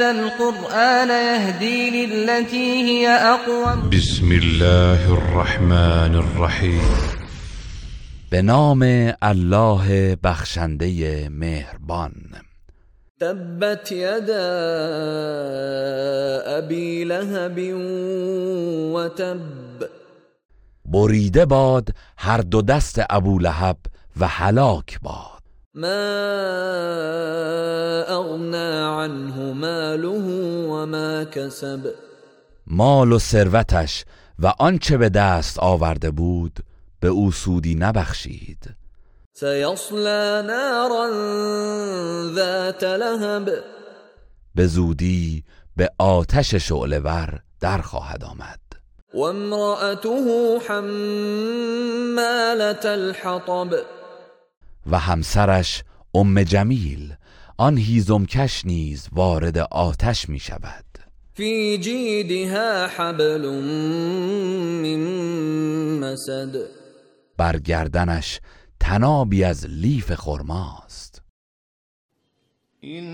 هذا القرآن يهدي للتي هي أقوم. بسم الله الرحمن الرحیم. به نام الله بخشنده مهربان. تبت يدا أبي لهب وتب بریده باد هر دو دست ابو لهب و هلاک باد. ما أغنى عنه ماله وما كسب. مال و ثروتش و آنچه به دست آورده بود به او سودی نبخشید. سيصلى نارا ذات لهب. به زودی به آتش شعلهور در خواهد آمد. وامرأته حمالة الحطب. و همسرش ام جمیل آن هیزمکش نیز وارد آتش می شود في جيدها حبل من مسد. بر گردنش تنابی از لیف خرماست. إن